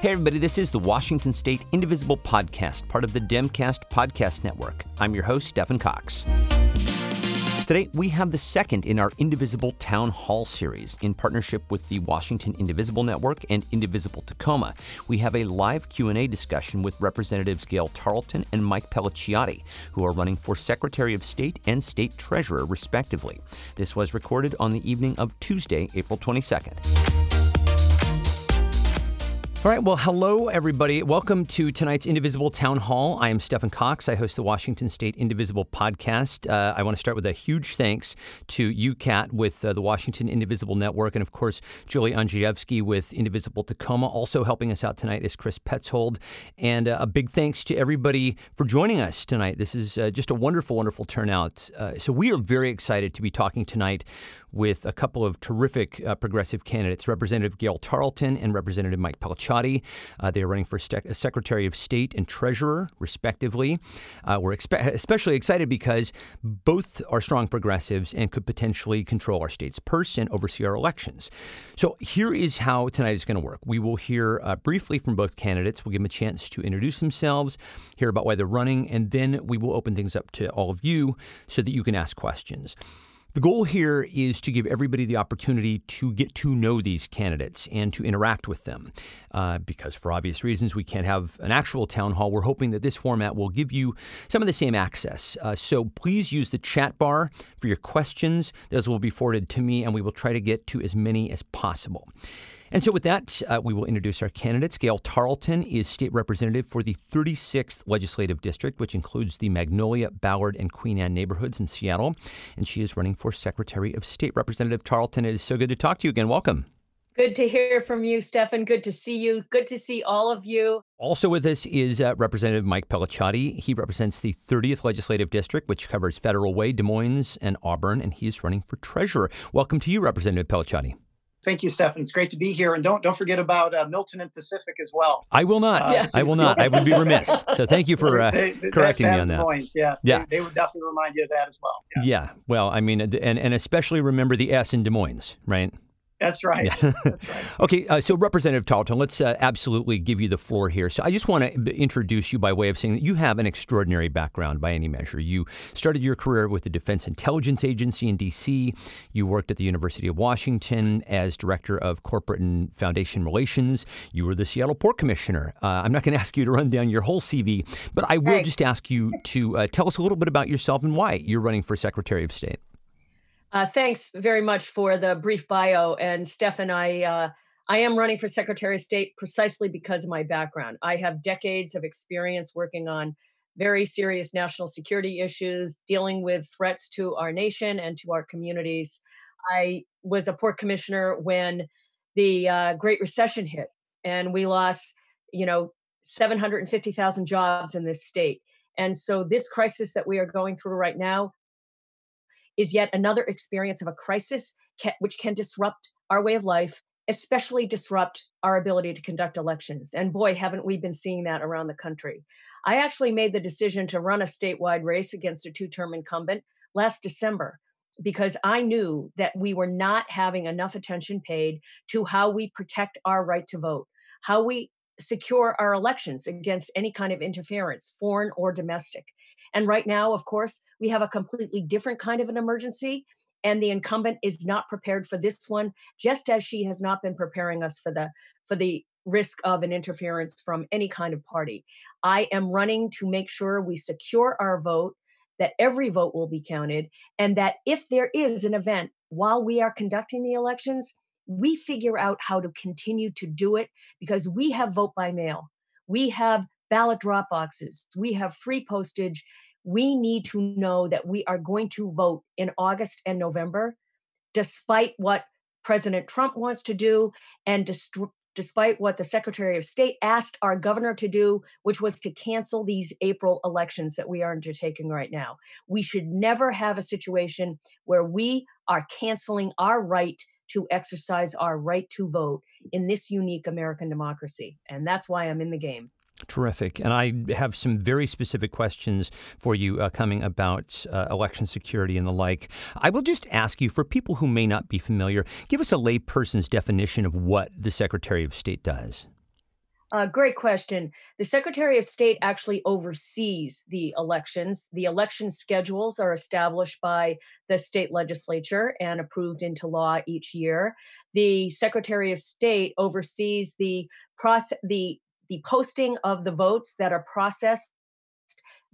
Hey, everybody, this is the Washington State Indivisible Podcast, part of the Demcast Podcast Network. I'm your host, Stephen Cox. Today, we have the second in our Indivisible Town Hall series in partnership with the Washington Indivisible Network and Indivisible Tacoma. We have a live Q&A discussion with Representatives Gael Tarleton and Mike Pelliciotti, who are running for Secretary of State and State Treasurer, respectively. This was recorded on the evening of Tuesday, April 22nd. All right. Well, hello, everybody. Welcome to tonight's Indivisible Town Hall. I am Stephen Cox. I host the Washington State Indivisible podcast. Uh, I want to start with a huge thanks to UCAT with uh, the Washington Indivisible Network, and of course, Julie Andrzejewski with Indivisible Tacoma. Also helping us out tonight is Chris Petzold. And uh, a big thanks to everybody for joining us tonight. This is uh, just a wonderful, wonderful turnout. Uh, so we are very excited to be talking tonight with a couple of terrific uh, progressive candidates, Representative Gael Tarleton and Representative Mike Pelliciotti. Uh, they are running for st- Secretary of State and Treasurer, respectively. Uh, we're expe- especially excited because both are strong progressives and could potentially control our state's purse and oversee our elections. So here is how tonight is going to work. We will hear uh, briefly from both candidates. We'll give them a chance to introduce themselves, hear about why they're running, and then we will open things up to all of you so that you can ask questions. The goal here is to give everybody the opportunity to get to know these candidates and to interact with them. Uh, because, for obvious reasons, we can't have an actual town hall. We're hoping that this format will give you some of the same access. Uh, so please use the chat bar for your questions. Those will be forwarded to me, and we will try to get to as many as possible. And so, with that, uh, we will introduce our candidates. Gael Tarleton is state representative for the 36th Legislative District, which includes the Magnolia, Ballard, and Queen Anne neighborhoods in Seattle. And she is running for Secretary of State. Representative Tarleton, it is so good to talk to you again. Welcome. Good to hear from you, Stefan. Good to see you. Good to see all of you. Also with us is uh, Representative Mike Pelliciotti. He represents the 30th Legislative District, which covers Federal Way, Des Moines, and Auburn, and he is running for treasurer. Welcome to you, Representative Pelliciotti. Thank you, Stefan. It's great to be here, and don't don't forget about uh, Milton and Pacific as well. I will not. Uh. I will not. I would be remiss. So thank you for uh, they, they, correcting that, me on that. Points, yes. Yeah. They, they, would definitely remind you of that as well. Yeah. yeah. Well, I mean, and and especially remember the S in Des Moines, right? That's right. That's right. okay, uh, so Representative Tarleton, let's uh, absolutely give you the floor here. So I just want to introduce you by way of saying that you have an extraordinary background by any measure. You started your career with the Defense Intelligence Agency in D.C. You worked at the University of Washington as Director of Corporate and Foundation Relations. You were the Seattle Port Commissioner. Uh, I'm not going to ask you to run down your whole CV, but I will just ask you to uh, tell us a little bit about yourself and why you're running for Secretary of State. Uh, thanks very much for the brief bio. And Stefan, I uh, I am running for Secretary of State precisely because of my background. I have decades of experience working on very serious national security issues, dealing with threats to our nation and to our communities. I was a port commissioner when the uh, Great Recession hit, and we lost, you know, 750,000 jobs in this state. And so, this crisis that we are going through right now is yet another experience of a crisis which can disrupt our way of life, especially disrupt our ability to conduct elections. And boy, haven't we been seeing that around the country. I actually made the decision to run a statewide race against a two term incumbent last December because I knew that we were not having enough attention paid to how we protect our right to vote, how we secure our elections against any kind of interference, foreign or domestic. And right now, of course, we have a completely different kind of an emergency. And the incumbent is not prepared for this one, just as she has not been preparing us for the for the risk of an interference from any kind of party. I am running to make sure we secure our vote, that every vote will be counted, and that if there is an event while we are conducting the elections, we figure out how to continue to do it because we have vote by mail. We have ballot drop boxes. We have free postage. We need to know that we are going to vote in August and November, despite what President Trump wants to do and dist- despite what the Secretary of State asked our governor to do, which was to cancel these April elections that we are undertaking right now. We should never have a situation where we are canceling our right to exercise our right to vote in this unique American democracy. And that's why I'm in the game. Terrific. And I have some very specific questions for you uh, coming about uh, election security and the like. I will just ask you for people who may not be familiar, give us a layperson's definition of what the Secretary of State does. Uh, great question. The Secretary of State actually oversees the elections. The election schedules are established by the state legislature and approved into law each year. The Secretary of State oversees the process, the the posting of the votes that are processed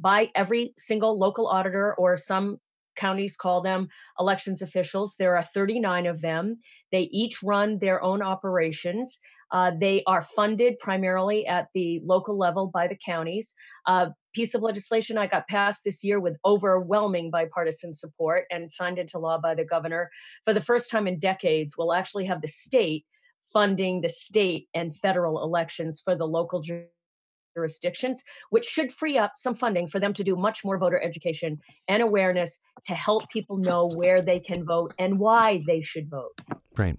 by every single local auditor or some counties call them elections officials. There are 39 of them. They each run their own operations. Uh, they are funded primarily at the local level by the counties. A piece of legislation I got passed this year with overwhelming bipartisan support and signed into law by the governor for the first time in decades will actually have the state funding the state and federal elections for the local jurisdictions, which should free up some funding for them to do much more voter education and awareness to help people know where they can vote and why they should vote. Right.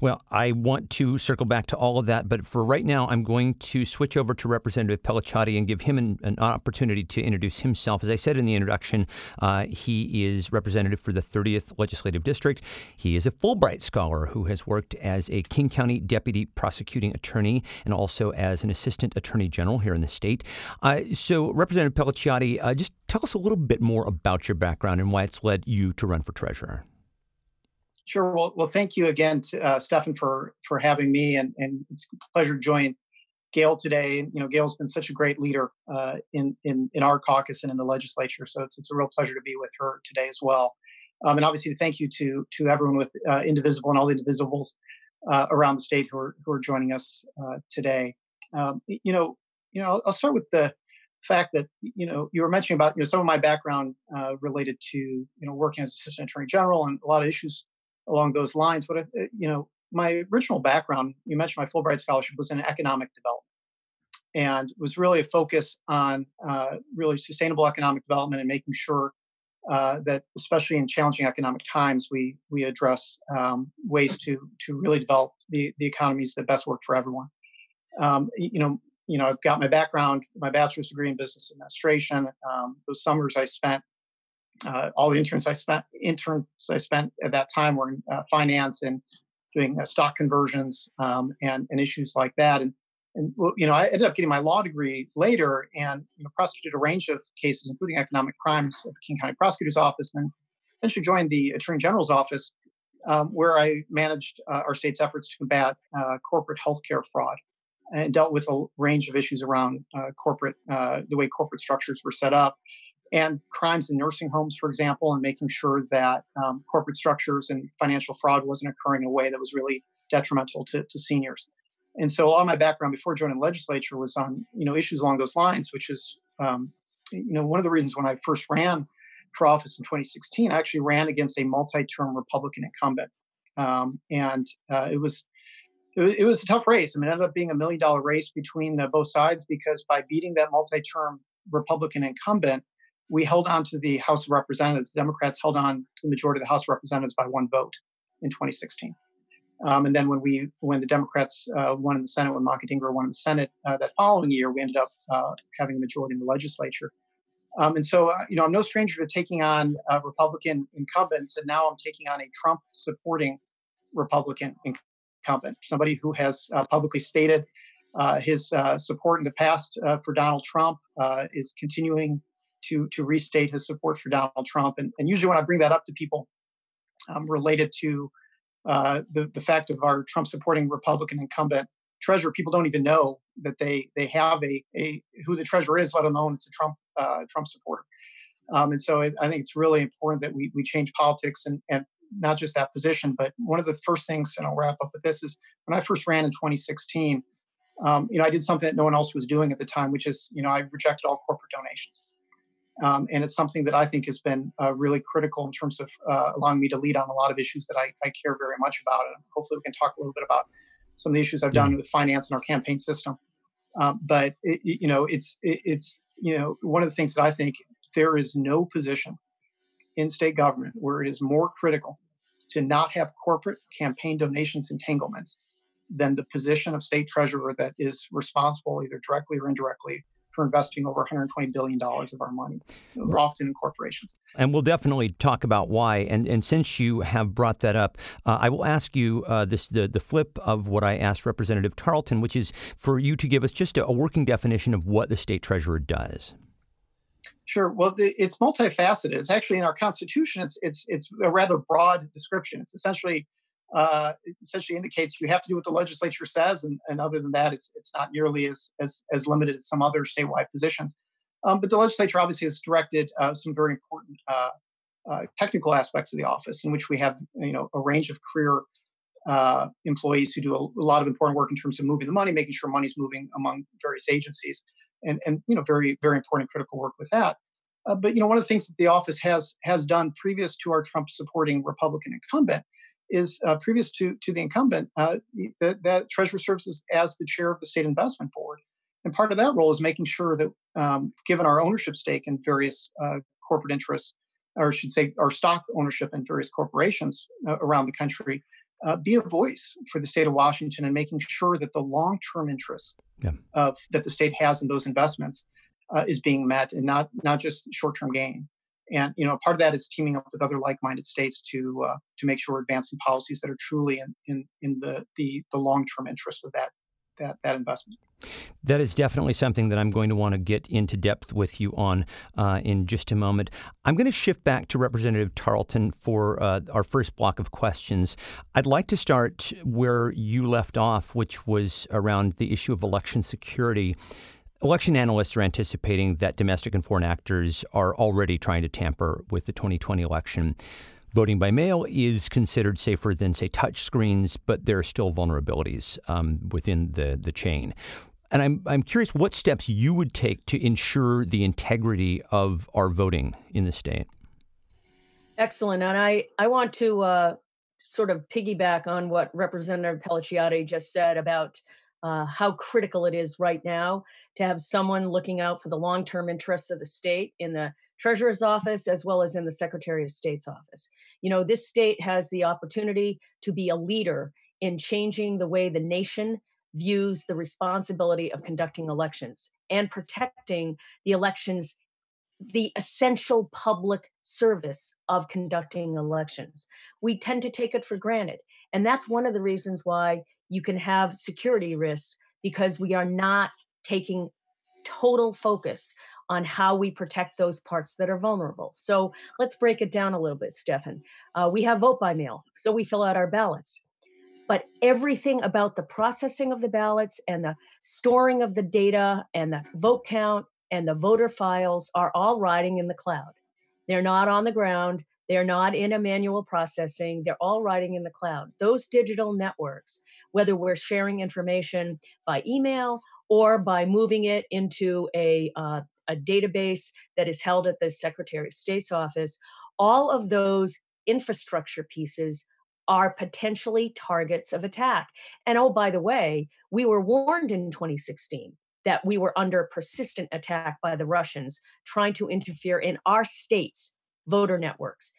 Well, I want to circle back to all of that, but for right now, I'm going to switch over to Representative Pelliciotti and give him an, an opportunity to introduce himself. As I said in the introduction, uh, he is representative for the 30th Legislative District. He is a Fulbright Scholar who has worked as a King County Deputy Prosecuting Attorney and also as an Assistant Attorney General here in the state. Uh, so, Representative Pelliciotti, uh, just tell us a little bit more about your background and why it's led you to run for treasurer. Sure. Well, well, thank you again, to, uh, Stefan, for for having me, and and it's a pleasure to join Gael today. You know, Gael's been such a great leader uh, in in in our caucus and in the legislature, so it's it's a real pleasure to be with her today as well. Um, and obviously, thank you to to everyone with uh, Indivisible and all the Indivisibles uh, around the state who are who are joining us uh, today. Um, you know, you know, I'll, I'll, start with the fact that you know you were mentioning about you know some of my background uh, related to you know working as assistant attorney general and a lot of issues along those lines. But uh, you know, my original background, you mentioned my Fulbright scholarship, was in economic development, and was really a focus on uh, really sustainable economic development and making sure uh, that, especially in challenging economic times, we we address um, ways to to really develop the the economies that best work for everyone. Um, you know, you know, I've got my background, my bachelor's degree in business administration. Um, those summers I spent uh, all the interns I spent interns I spent at that time were in uh, finance and doing uh, stock conversions um, and and issues like that. And and you know I ended up getting my law degree later and you know, prosecuted a range of cases, including economic crimes at the King County Prosecutor's Office, and then eventually joined the Attorney General's office, um, where I managed uh, our state's efforts to combat uh, corporate healthcare fraud and dealt with a range of issues around uh, corporate the way corporate structures were set up and crimes in nursing homes, for example, and making sure that um, corporate structures and financial fraud wasn't occurring in a way that was really detrimental to, to seniors. And so, all my background before joining the legislature was on you know issues along those lines, which is um, you know one of the reasons when I first ran for office in 2016, I actually ran against a multi-term Republican incumbent, um, and uh, it was it was, a tough race. I mean, it ended up being a million dollar race between the, both sides because by beating that multi-term Republican incumbent, we held on to the House of Representatives. Democrats held on to the majority of the House of Representatives by one vote in 2016. Um, and then when we when the Democrats uh, won in the Senate, when Dhingra won in the Senate uh, that following year, we ended up uh, having a majority in the legislature. Um, and so, uh, you know, I'm no stranger to taking on uh, Republican incumbents, and now I'm taking on a Trump supporting Republican incumbent, somebody who has uh, publicly stated his support in the past for Donald Trump, is continuing to to restate his support for Donald Trump. And, and usually when I bring that up to people um, related to uh, the the fact of our Trump supporting Republican incumbent treasurer, people don't even know that they they have a a who the treasurer is, let alone it's a Trump uh, Trump supporter. Um, and so I, I think it's really important that we we change politics and and not just that position, but one of the first things, and I'll wrap up with this, is when I first ran in 2016, um, you know, I did something that no one else was doing at the time, which is, you know, I rejected all corporate donations. Um, and it's something that I think has been uh, really critical in terms of uh, allowing me to lead on a lot of issues that I, I, care very much about. And hopefully, we can talk a little bit about some of the issues I've done with finance and our campaign system. Um, but it, you know, it's it, it's you know one of the things that I think there is no position in state government where it is more critical to not have corporate campaign donations entanglements than the position of state treasurer that is responsible either directly or indirectly investing over 120 billion dollars of our money, often in corporations. And we'll definitely talk about why. And and since you have brought that up, uh, I will ask you uh, this the the flip of what I asked Representative Tarleton, which is for you to give us just a, a working definition of what the state treasurer does. Sure. Well, the, it's multifaceted. It's actually in our Constitution. It's it's it's a rather broad description. It's essentially uh, essentially indicates you have to do what the legislature says, and, and other than that, it's it's not nearly as as, as limited as some other statewide positions. Um, but the legislature obviously has directed uh, some very important uh, uh, technical aspects of the office, in which we have you know a range of career uh, employees who do a, a, lot of important work in terms of moving the money, making sure money's moving among various agencies, and and you know very very important critical work with that. Uh, but you know one of the things that the office has has done previous to our Trump supporting Republican incumbent is uh, previous to to the incumbent uh, that that treasurer serves as, the chair of the state investment board, and part of that role is making sure that um, given our ownership stake in various uh, corporate interests, or I should say our stock ownership in various corporations uh, around the country, uh, be a voice for the state of Washington and making sure that the long term interests yeah. of that the state has in those investments uh, is being met and not not just short term gain. And you know, part of that is teaming up with other like-minded states to uh, to make sure we're advancing policies that are truly in in, in the the, the long-term interest of that that that investment. That is definitely something that I'm going to want to get into depth with you on uh, in just a moment. I'm going to shift back to Representative Tarleton for uh, our first block of questions. I'd like to start where you left off, which was around the issue of election security. Election analysts are anticipating that domestic and foreign actors are already trying to tamper with the 2020 election. Voting by mail is considered safer than, say, touch screens, but there are still vulnerabilities um, within the, the chain. And I'm, I'm curious what steps you would take to ensure the integrity of our voting in the state. Excellent. And I, I want to uh, sort of piggyback on what Representative Pelliciotti just said about uh, how critical it is right now to have someone looking out for the long term interests of the state in the treasurer's office as well as in the secretary of state's office. You know, this state has the opportunity to be a leader in changing the way the nation views the responsibility of conducting elections and protecting the elections the essential public service of conducting elections. We tend to take it for granted. And that's one of the reasons why you can have security risks because we are not taking total focus on how we protect those parts that are vulnerable. So let's break it down a little bit, Stefan. Uh, we have vote by mail, so we fill out our ballots. But everything about the processing of the ballots and the storing of the data and the vote count and the voter files are all riding in the cloud. They're not on the ground. They're not in a manual processing. They're all riding in the cloud. Those digital networks, whether we're sharing information by email or by moving it into a, uh, a database that is held at the Secretary of State's office, all of those infrastructure pieces are potentially targets of attack. And oh, by the way, we were warned in 2016 that we were under persistent attack by the Russians trying to interfere in our state's voter networks.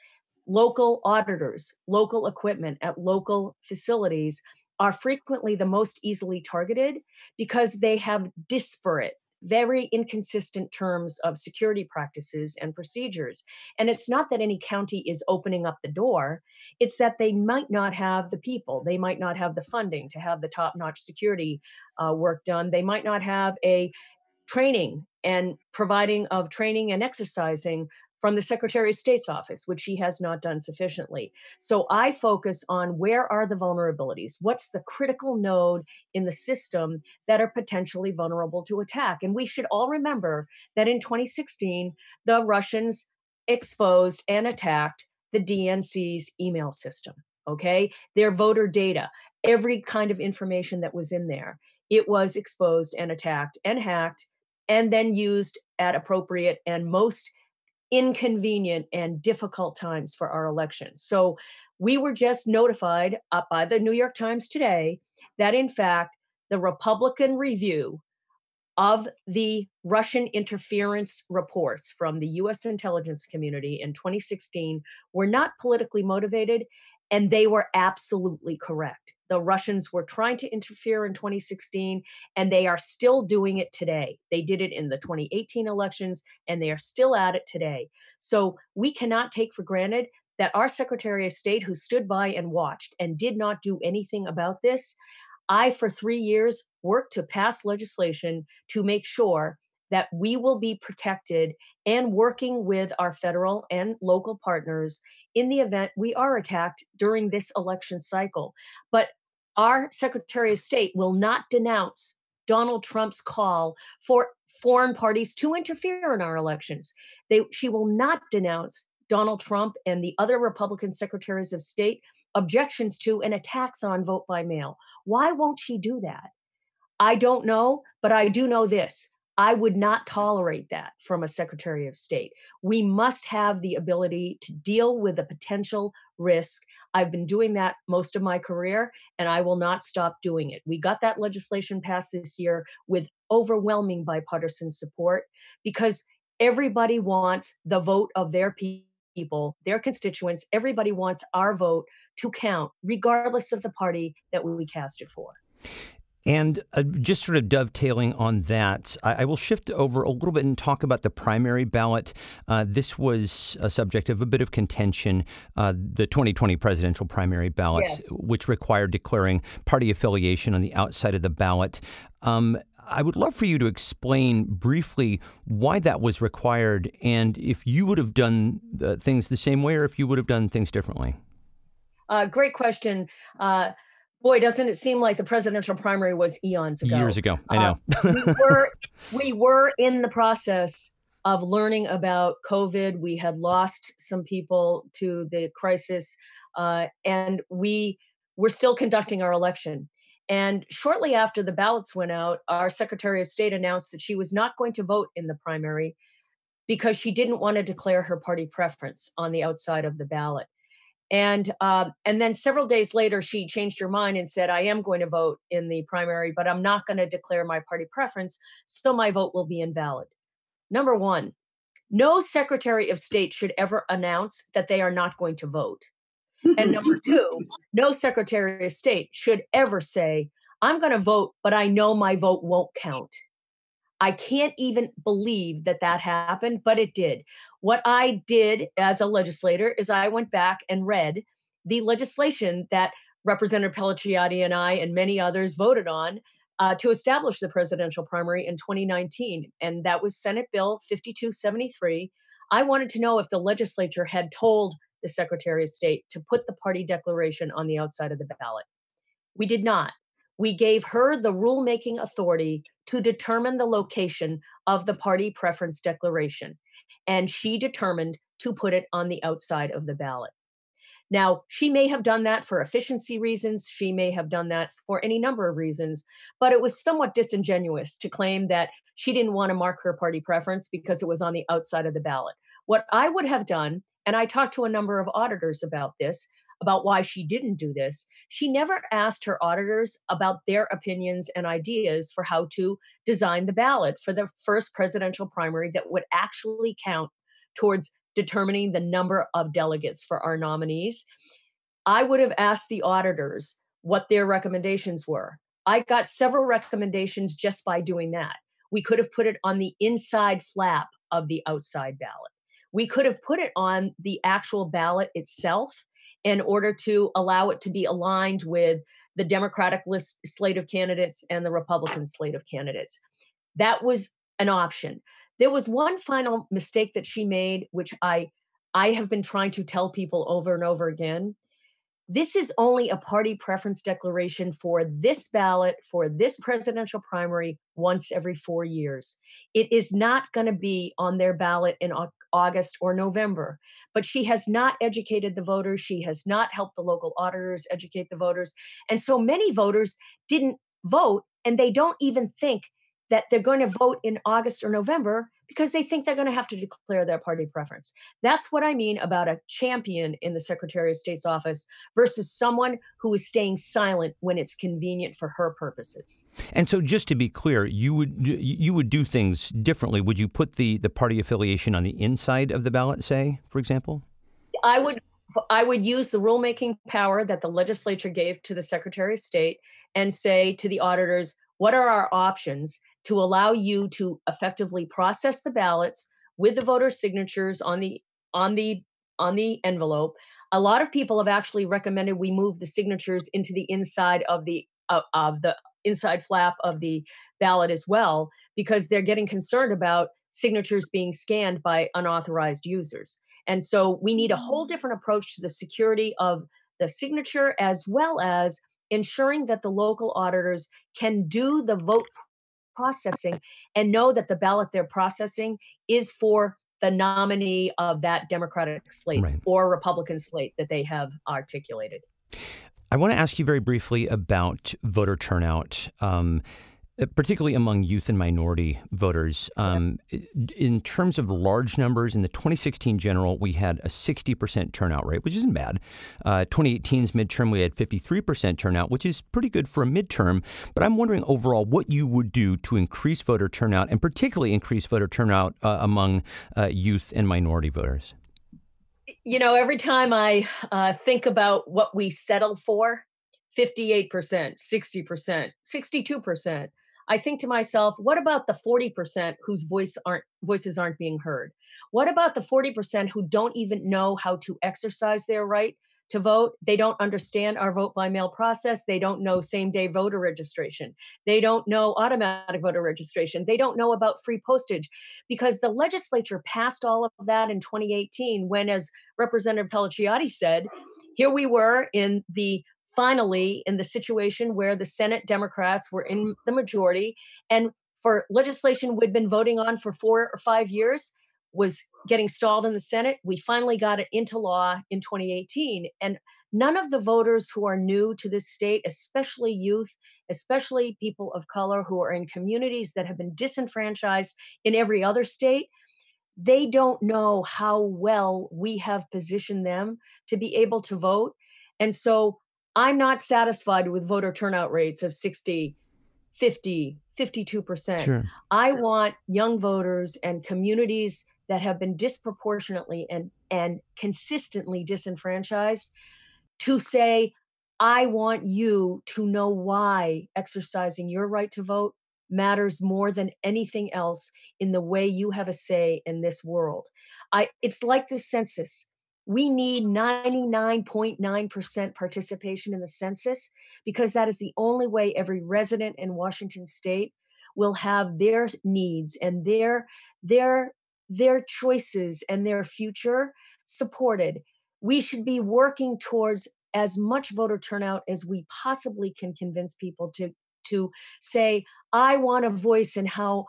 Local auditors, local equipment at local facilities are frequently the most easily targeted because they have disparate very inconsistent terms of security practices and procedures. And it's not that any county is opening up the door, it's that they might not have the people, they might not have the funding to have the top notch security uh, work done, they might not have a training and providing of training and exercising from the Secretary of State's office, which he has not done sufficiently. So I focus on where are the vulnerabilities? What's the critical node in the system that are potentially vulnerable to attack? And we should all remember that in 2016, the Russians exposed and attacked the DNC's email system, okay? Their voter data, every kind of information that was in there. It was exposed and attacked and hacked and then used at appropriate and most inconvenient and difficult times for our elections. So we were just notified uh, by the New York Times today that, in fact, the Republican review of the Russian interference reports from the US intelligence community in 2016 were not politically motivated and they were absolutely correct. The Russians were trying to interfere in 2016, and they are still doing it today. They did it in the 2018 elections, and they are still at it today. So we cannot take for granted that our Secretary of State, who stood by and watched and did not do anything about this, I, for three years, worked to pass legislation to make sure that we will be protected and working with our federal and local partners in the event we are attacked during this election cycle. But our Secretary of State will not denounce Donald Trump's call for foreign parties to interfere in our elections. They, she will not denounce Donald Trump and the other Republican secretaries of state objections to and attacks on vote by mail. Why won't she do that? I don't know, but I do know this. I would not tolerate that from a Secretary of State. We must have the ability to deal with the potential risk. I've been doing that most of my career, and I will not stop doing it. We got that legislation passed this year with overwhelming bipartisan support because everybody wants the vote of their people people, their constituents, everybody wants our vote to count, regardless of the party that we cast it for. And uh, just sort of dovetailing on that, I, I, will shift over a little bit and talk about the primary ballot. Uh, this was a subject of a bit of contention, uh, the 2020 presidential primary ballot, yes. which required declaring party affiliation on the outside of the ballot. Um, I would love for you to explain briefly why that was required and if you would have done uh, things the same way or if you would have done things differently. Uh, great question. Uh, boy, doesn't it seem like the presidential primary was eons ago? Years ago, I know. Uh, we, were, we were in the process of learning about COVID. We had lost some people to the crisis, uh, and we were still conducting our election. And shortly after the ballots went out, our Secretary of State announced that she was not going to vote in the primary because she didn't want to declare her party preference on the outside of the ballot. And um, and then several days later, she changed her mind and said, "I am going to vote in the primary, but I'm not going to declare my party preference, so my vote will be invalid." Number one, no Secretary of State should ever announce that they are not going to vote. And number two, no Secretary of State should ever say, I'm going to vote, but I know my vote won't count. I can't even believe that that happened, but it did. What I did as a legislator is I went back and read the legislation that Representative Pelliciotti and I and many others voted on uh, to establish the presidential primary in 2019. And that was Senate Bill 5273. I wanted to know if the legislature had told the Secretary of State to put the party declaration on the outside of the ballot. We did not. We gave her the rulemaking authority to determine the location of the party preference declaration, and she determined to put it on the outside of the ballot. Now, she may have done that for efficiency reasons. She may have done that for any number of reasons, but it was somewhat disingenuous to claim that she didn't want to mark her party preference because it was on the outside of the ballot. What I would have done and I talked to a number of auditors about this, about why she didn't do this. She never asked her auditors about their opinions and ideas for how to design the ballot for the first presidential primary that would actually count towards determining the number of delegates for our nominees. I would have asked the auditors what their recommendations were. I got several recommendations just by doing that. We could have put it on the inside flap of the outside ballot. We could have put it on the actual ballot itself in order to allow it to be aligned with the Democratic list slate of candidates and the Republican slate of candidates. That was an option. There was one final mistake that she made, which I I have been trying to tell people over and over again. This is only a party preference declaration for this ballot, for this presidential primary, once every four years. It is not going to be on their ballot in August or November. But she has not educated the voters. She has not helped the local auditors educate the voters. And so many voters didn't vote and they don't even think that they're going to vote in August or November because they think they're going to have to declare their party preference. That's what I mean about a champion in the Secretary of State's office versus someone who is staying silent when it's convenient for her purposes. And so just to be clear, you would you would do things differently. Would you put the the party affiliation on the inside of the ballot, say, for example? I would I would use the rulemaking power that the legislature gave to the Secretary of State and say to the auditors, what are our options to allow you to effectively process the ballots with the voter signatures on the on the on the envelope. A lot of people have actually recommended we move the signatures into the inside of the uh, of the inside flap of the ballot as well because they're getting concerned about signatures being scanned by unauthorized users. And so we need a whole different approach to the security of the signature as well as ensuring that the local auditors can do the vote processing and know that the ballot they're processing is for the nominee of that Democratic slate right. or Republican slate that they have articulated. I want to ask you very briefly about voter turnout. Um, particularly among youth and minority voters. Um, in terms of large numbers, in the 2016 general, we had a 60% turnout rate, which isn't bad. Uh, 2018's midterm, we had 53% turnout, which is pretty good for a midterm. But I'm wondering overall what you would do to increase voter turnout and particularly increase voter turnout uh, among uh, youth and minority voters. You know, every time I uh, think about what we settle for, 58%, 60%, 62%. I think to myself, what about the 40% whose voice aren't voices aren't being heard? What about the 40% who don't even know how to exercise their right to vote? They don't understand our vote by mail process. They don't know same day voter registration. They don't know automatic voter registration. They don't know about free postage because the legislature passed all of that in 2018 when as Representative Pelliciotti said, here we were in the finally in the situation where the Senate Democrats were in the majority and for legislation we'd been voting on for four or five years was getting stalled in the Senate. We finally got it into law in 2018. And none of the voters who are new to this state, especially youth, especially people of color who are in communities that have been disenfranchised in every other state, they don't know how well we have positioned them to be able to vote. And so I'm not satisfied with voter turnout rates of 60, 50, 52%. Sure. I want young voters and communities that have been disproportionately and, and consistently disenfranchised to say, I want you to know why exercising your right to vote matters more than anything else in the way you have a say in this world. I it's like the census we need 99.9% participation in the census because that is the only way every resident in Washington state will have their needs and their their their choices and their future supported. We should be working towards as much voter turnout as we possibly can convince people to to say I want a voice in how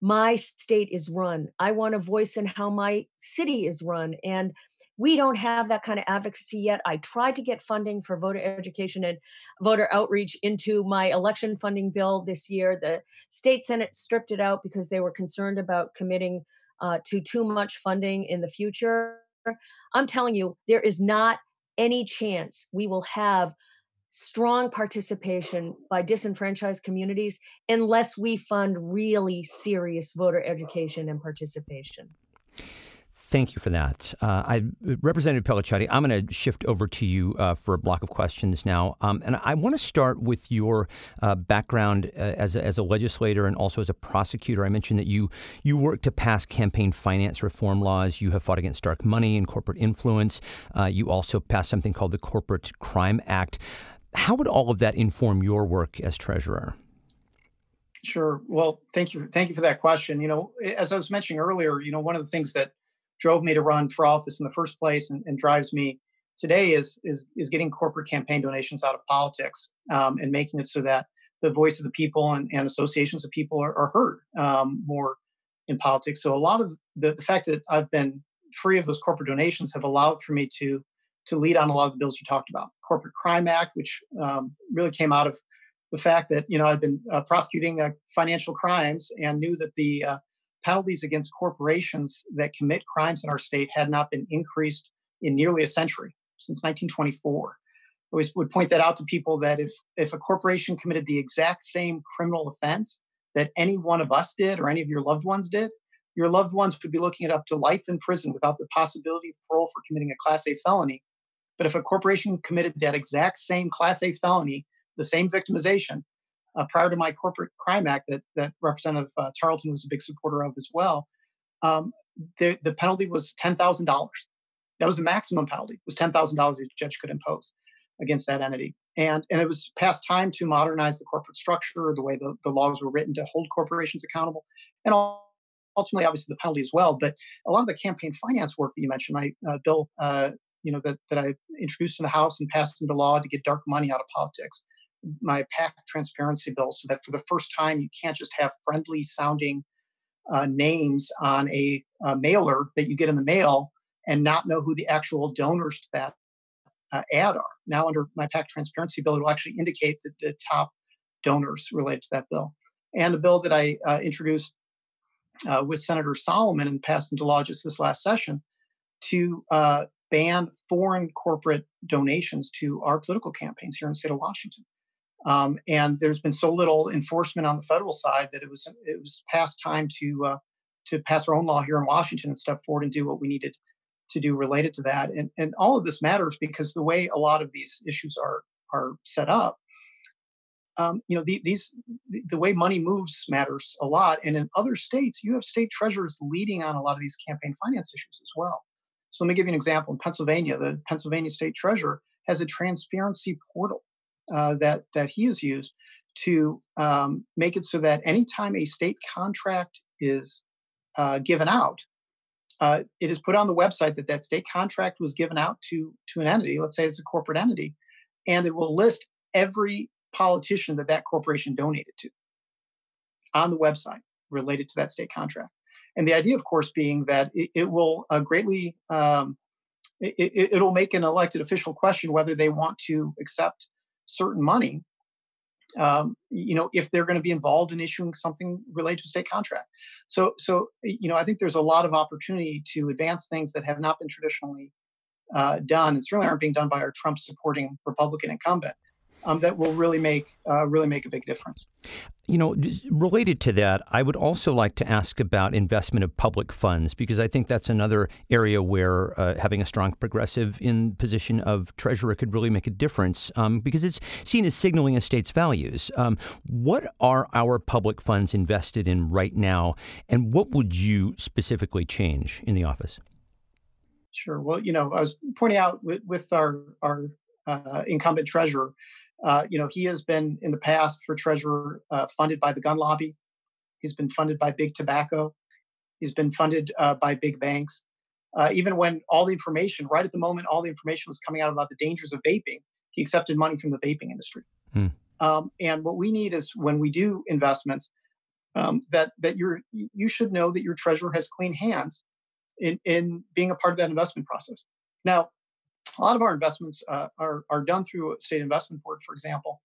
my state is run. I want a voice in how my city is run and we don't have that kind of advocacy yet. I tried to get funding for voter education and voter outreach into my election funding bill this year. The state Senate stripped it out because they were concerned about committing uh, to too much funding in the future. I'm telling you, there is not any chance we will have strong participation by disenfranchised communities unless we fund really serious voter education and participation. Thank you for that. Uh, I, Representative Pelliciotti, I'm going to shift over to you uh, for a block of questions now. Um, and I want to start with your uh, background uh, as a, as a legislator and also as a prosecutor. I mentioned that you, you worked to pass campaign finance reform laws. You have fought against dark money and corporate influence. Uh, you also passed something called the Corporate Crime Act. How would all of that inform your work as treasurer? Sure. Well, thank you. Thank you for that question. You know, as I was mentioning earlier, you know, one of the things that drove me to run for office in the first place and, and drives me today is is is getting corporate campaign donations out of politics um, and making it so that the voice of the people and, and associations of people are, are heard um, more in politics. So a lot of the, the fact that I've been free of those corporate donations have allowed for me to to lead on a lot of the bills you talked about. Corporate Crime Act, which um, really came out of the fact that you know I've been uh, prosecuting uh, financial crimes and knew that the uh, penalties against corporations that commit crimes in our state had not been increased in nearly a century since 1924. I always would point that out to people that if if a corporation committed the exact same criminal offense that any one of us did or any of your loved ones did, your loved ones would be looking at up to life in prison without the possibility of parole for committing a class A felony But if a corporation committed that exact same Class A felony, the same victimization, uh, prior to my Corporate Crime Act that, that Representative uh, Tarleton was a big supporter of as well, um, the, the penalty was $10,000. That was the maximum penalty, was $10,000 a judge could impose against that entity. And, and it was past time to modernize the corporate structure, the way the, the laws were written to hold corporations accountable, and ultimately, obviously, the penalty as well. But a lot of the campaign finance work that you mentioned, my uh, bill, uh, you know, that, that I introduced in the House and passed into law to get dark money out of politics, my PAC transparency bill, so that for the first time, you can't just have friendly sounding uh, names on a, a mailer that you get in the mail and not know who the actual donors to that uh, ad are. Now, under my PAC transparency bill, it will actually indicate that the top donors related to that bill. And a bill that I uh, introduced uh, with Senator Solomon and passed into law just this last session to uh, ban foreign corporate donations to our political campaigns here in the state of Washington. Um, and there's been so little enforcement on the federal side that it was it was past time to uh, to pass our own law here in Washington and step forward and do what we needed to do related to that. And, and all of this matters because the way a lot of these issues are are set up, um, you know, the, these the way money moves matters a lot. And in other states, you have state treasurers leading on a lot of these campaign finance issues as well. So let me give you an example. In Pennsylvania, the Pennsylvania state treasurer has a transparency portal uh, that that he has used to um, make it so that anytime a state contract is uh, given out, uh, it is put on the website that that state contract was given out to to an entity. Let's say it's a corporate entity, and it will list every politician that that corporation donated to on the website related to that state contract. And the idea, of course, being that it, it will uh, greatly um, it, will make an elected official question whether they want to accept certain money um, you know, if they're going to be involved in issuing something related to state contract. So, so you know, I think there's a lot of opportunity to advance things that have not been traditionally uh, done, and certainly aren't being done by our Trump supporting Republican incumbent um, that will really make uh, really make a big difference. You know, related to that, I would also like to ask about investment of public funds because I think that's another area where uh, having a strong progressive in position of treasurer could really make a difference um, because it's seen as signaling a state's values. Um, what are our public funds invested in right now, and what would you specifically change in the office? Sure. Well, you know, I was pointing out with, with our our uh, incumbent treasurer, uh, you know, he has been in the past for treasurer uh, funded by the gun lobby. He's been funded by big tobacco. He's been funded uh, by big banks. Uh, even when all the information, right at the moment, all the information was coming out about the dangers of vaping, he accepted money from the vaping industry. Hmm. Um, and what we need is when we do investments, um, that that you're you should know that your treasurer has clean hands in in being a part of that investment process. Now, a lot of our investments uh, are, are done through a state investment board, for example.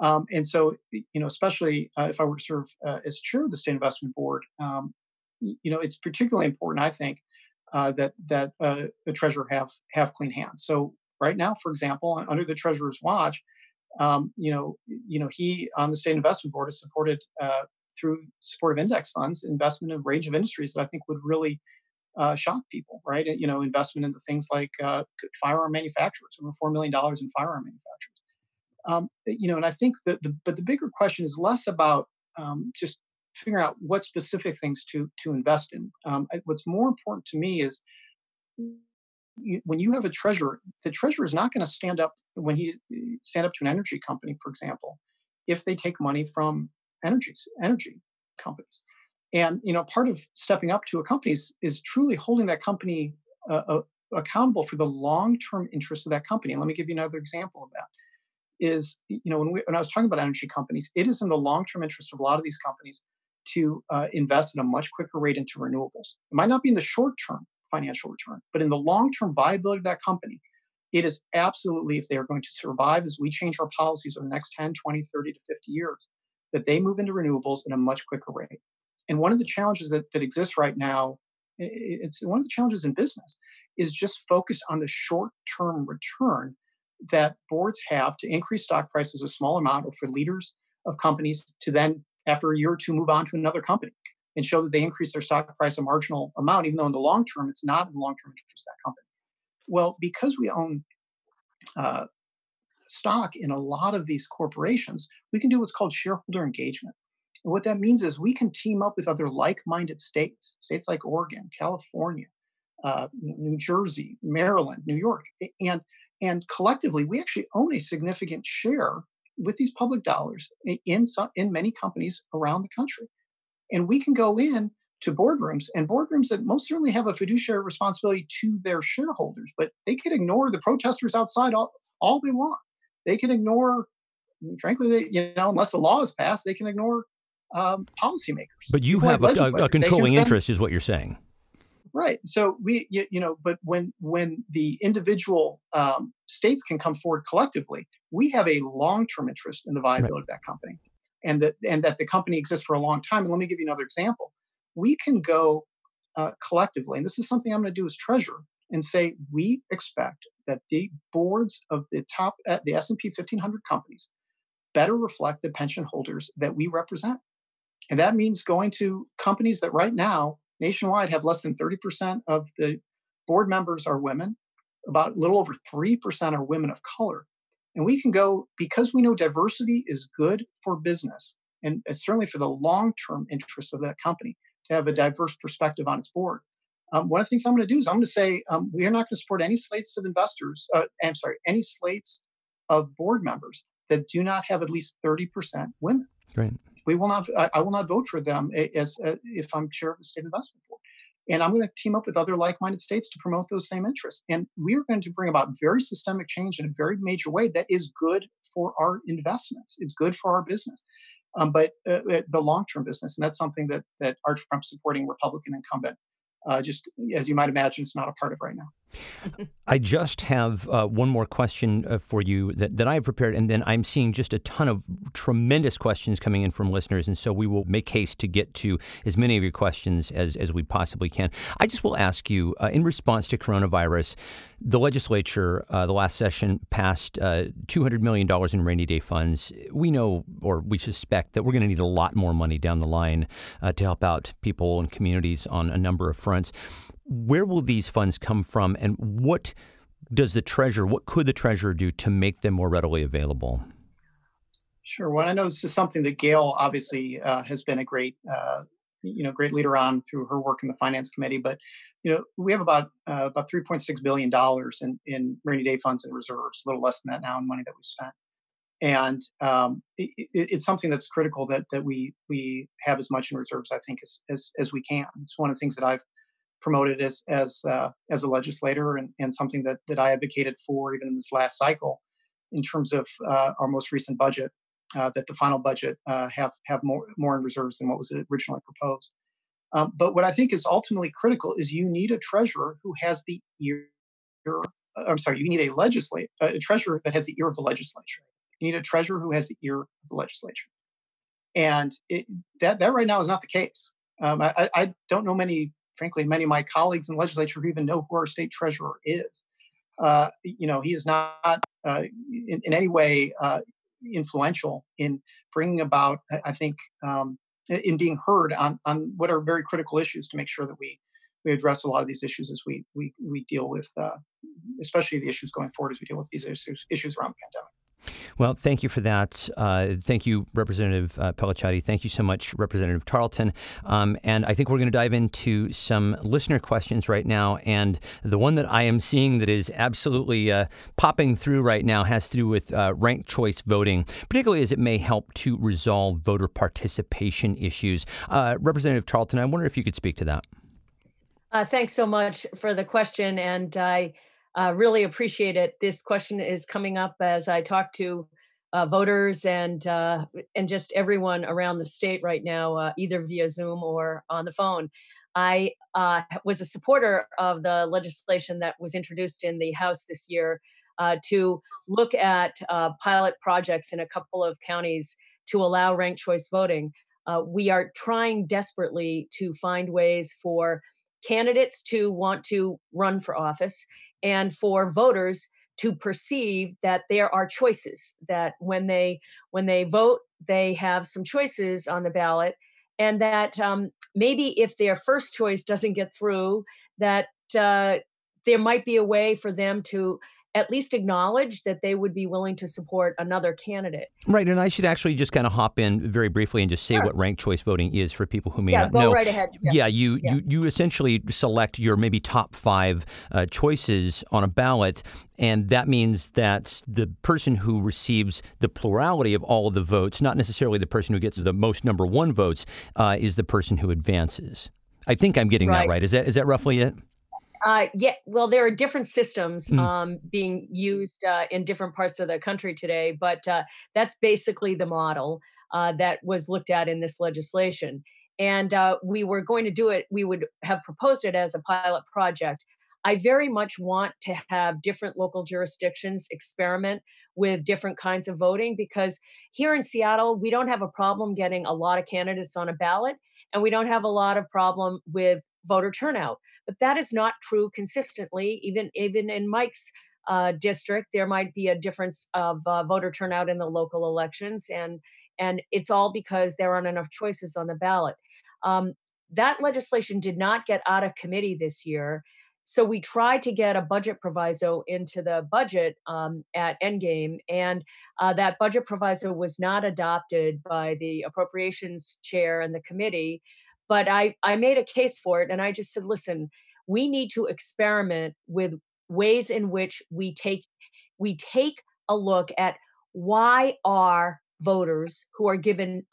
Um, and so, you know, especially uh, if I were to serve uh, as chair of the state investment board, um, you know, it's particularly important, I think, uh, that that uh, the treasurer have have clean hands. So right now, for example, under the treasurer's watch, um, you know, you know, he on the state investment board has supported uh, through supportive index funds investment in a range of industries that I think would really uh, shock people, right? You know, investment into things like uh, firearm manufacturers, over four million dollars in firearm manufacturers. Um, you know, and I think that the but the bigger question is less about um, just figuring out what specific things to to invest in. Um, what's more important to me is when you have a treasurer, the treasurer is not going to stand up when he stand up to an energy company, for example, if they take money from energies energy companies and you know part of stepping up to a company is, is truly holding that company uh, uh, accountable for the long-term interests of that company. And let me give you another example of that is you know when, we, when i was talking about energy companies it is in the long-term interest of a lot of these companies to uh, invest at a much quicker rate into renewables. It might not be in the short-term financial return but in the long-term viability of that company it is absolutely if they are going to survive as we change our policies over the next 10 20 30 to 50 years that they move into renewables at a much quicker rate and one of the challenges that, that exists right now, it's one of the challenges in business, is just focus on the short term return that boards have to increase stock prices a small amount or for leaders of companies to then, after a year or two, move on to another company and show that they increase their stock price a marginal amount, even though in the long term it's not in the long term interest of that company. Well, because we own uh, stock in a lot of these corporations, we can do what's called shareholder engagement. And what that means is we can team up with other like-minded states, states like Oregon, California, uh, New Jersey, Maryland, New York, and and collectively we actually own a significant share with these public dollars in some, in many companies around the country, and we can go in to boardrooms and boardrooms that most certainly have a fiduciary responsibility to their shareholders, but they can ignore the protesters outside all, all they want. They can ignore, frankly, they, you know, unless a law is passed, they can ignore um, policymakers. But you have a, a, controlling interest, is what you're saying. Right. So we, you, you know, but when when the individual um, states can come forward collectively, we have a long-term interest in the viability right. of that company, and that and that the company exists for a long time. And let me give you another example. We can go uh, collectively, and this is something I'm going to do as treasurer, and say we expect that the boards of the top uh, the S&P 1500 companies better reflect the pension holders that we represent. And that means going to companies that right now nationwide have less than 30% of the board members are women, about a little over 3% are women of color. And we can go, because we know diversity is good for business and certainly for the long term interest of that company to have a diverse perspective on its board. Um, one of the things I'm going to do is I'm going to say um, we are not going to support any slates of investors, uh, I'm sorry, any slates of board members that do not have at least 30% women. Right. We will not. I, I will not vote for them as uh, if I'm chair of the state investment board. And I'm going to team up with other like-minded states to promote those same interests. And we are going to bring about very systemic change in a very major way that is good for our investments. It's good for our business, um, but uh, uh the long-term business. And that's something that that our Trump supporting Republican incumbent uh, just as you might imagine, is not a part of right now. I just have uh, one more question uh, for you that, that I have prepared, and then I'm seeing just a ton of tremendous questions coming in from listeners, and so we will make haste to get to as many of your questions as, as we possibly can. I just will ask you, uh, in response to coronavirus, the legislature, uh, the last session, passed uh, $200 million in rainy day funds. We know, or we suspect, that we're going to need a lot more money down the line uh, to help out people and communities on a number of fronts. Where will these funds come from, and what does the treasurer, what could the treasurer do to make them more readily available? Sure. Well, I know this is something that Gael obviously uh, has been a great, uh, you know, great leader on through her work in the finance committee. But you know, we have about uh, about 3.6 billion dollars in in rainy day funds and reserves, a little less than that now in money that we spent. And um, it, it's something that's critical that that we we have as much in reserves, I think, as as, as we can. It's one of the things that I've promoted as as uh, as a legislator and, and something that that I advocated for even in this last cycle in terms of uh, our most recent budget uh, that the final budget uh, have have more more in reserves than what was originally proposed. Um, but what I think is ultimately critical is you need a treasurer who has the ear. I'm sorry, you need a legislator, a treasurer that has the ear of the legislature. You need a treasurer who has the ear of the legislature, and it, that that right now is not the case. Um, I, I, don't know many frankly, many of my colleagues in the legislature even know who our state treasurer is. Uh, you know, he is not uh, in, in, any way uh, influential in bringing about, I think, um, in being heard on, on what are very critical issues to make sure that we we address a lot of these issues as we we, we deal with, uh, especially the issues going forward as we deal with these issues, issues around the pandemic. Well, thank you for that. Uh, thank you, Representative uh, Pelliciotti. Thank you so much, Representative Tarleton. Um, and I think we're going to dive into some listener questions right now. And the one that I am seeing that is absolutely uh, popping through right now has to do with uh, ranked choice voting, particularly as it may help to resolve voter participation issues. Uh, Representative Tarleton, I wonder if you could speak to that. Uh, thanks so much for the question. And I uh, really appreciate it. This question is coming up as I talk to uh, voters and uh, and just everyone around the state right now, uh, either via Zoom or on the phone. I uh, was a supporter of the legislation that was introduced in the House this year uh, to look at pilot projects in a couple of counties to allow ranked choice voting. we are trying desperately to find ways for candidates to want to run for office and for voters to perceive that there are choices that when they when they vote they have some choices on the ballot and that um, maybe if their first choice doesn't get through that uh, there might be a way for them to at least acknowledge that they would be willing to support another candidate. Right, and I should actually just kind of hop in very briefly and just say sure. what ranked choice voting is for people who may yeah, not go know. Right ahead. Steph. Yeah, you, yeah. you you essentially select your maybe top five uh, choices on a ballot, and that means that the person who receives the plurality of all of the votes, not necessarily the person who gets the most number one votes, uh, is the person who advances. I think I'm getting right. that right. Is that is that roughly it? Uh, yeah, well, there are different systems mm. um, being used uh, in different parts of the country today, but uh, that's basically the model uh, that was looked at in this legislation. And uh, we were going to do it, we would have proposed it as a pilot project. I very much want to have different local jurisdictions experiment with different kinds of voting because here in Seattle, we don't have a problem getting a lot of candidates on a ballot, and we don't have a lot of problem with voter turnout. But that is not true consistently. Even even in Mike's uh, district, there might be a difference of uh, voter turnout in the local elections, and and it's all because there aren't enough choices on the ballot. Um, that legislation did not get out of committee this year. So we tried to get a budget proviso into the budget um, at Endgame, and uh, that budget proviso was not adopted by the appropriations chair and the committee but I, I made a case for it and I just said, listen, we need to experiment with ways in which we take we take a look at why are voters who are given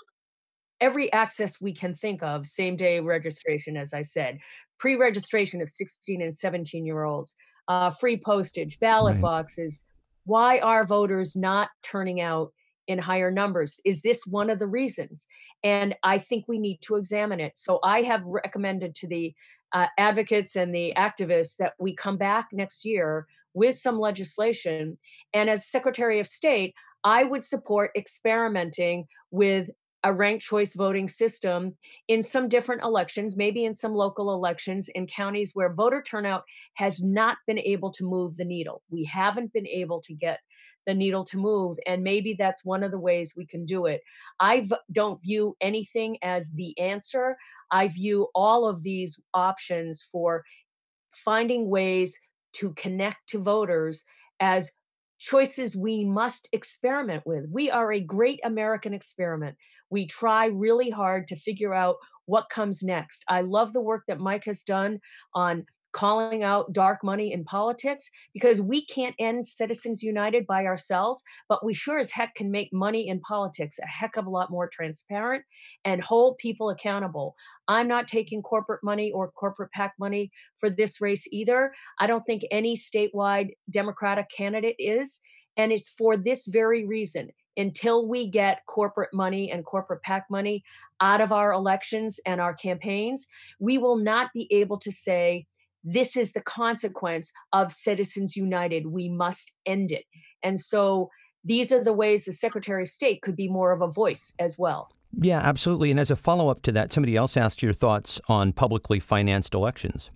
every access we can think of same day registration as i said pre-registration of 16 and 17 year olds uh, free postage ballot right. boxes why are voters not turning out in higher numbers. Is this one of the reasons? And I think we need to examine it. So I have recommended to the uh, advocates and the activists that we come back next year with some legislation. And as Secretary of State, I would support experimenting with a ranked choice voting system in some different elections, maybe in some local elections in counties where voter turnout has not been able to move the needle. We haven't been able to get the needle to move. And maybe that's one of the ways we can do it. I don't view anything as the answer. I view all of these options for finding ways to connect to voters as choices we must experiment with. We are a great American experiment. We try really hard to figure out what comes next. I love the work that Mike has done on calling out dark money in politics because we can't end Citizens United by ourselves, but we sure as heck can make money in politics a heck of a lot more transparent and hold people accountable. I'm not taking corporate money or corporate PAC money for this race either. I don't think any statewide Democratic candidate is. And it's for this very reason. Until we get corporate money and corporate PAC money out of our elections and our campaigns, we will not be able to say, this is the consequence of Citizens United. We must end it. And so these are the ways the Secretary of State could be more of a voice as well. Yeah, absolutely. And as a follow up to that, somebody else asked your thoughts on publicly financed elections.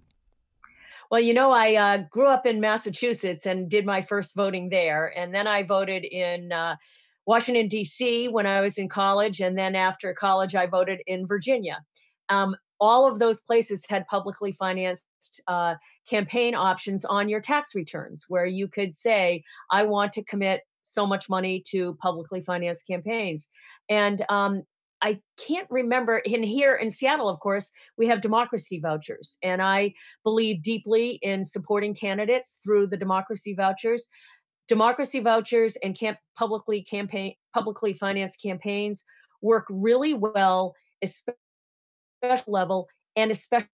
Well, you know, I uh, grew up in Massachusetts and did my first voting there. And then I voted in uh, Washington, D.C. when I was in college. And then after college, I voted in Virginia. Um, all of those places had publicly financed uh, campaign options on your tax returns where you could say, I want to commit so much money to publicly financed campaigns. And um, I can't remember in here in Seattle, of course, we have democracy vouchers. And I believe deeply in supporting candidates through the democracy vouchers. Democracy vouchers and camp- publicly campaign publicly financed campaigns work really well, especially special level and especially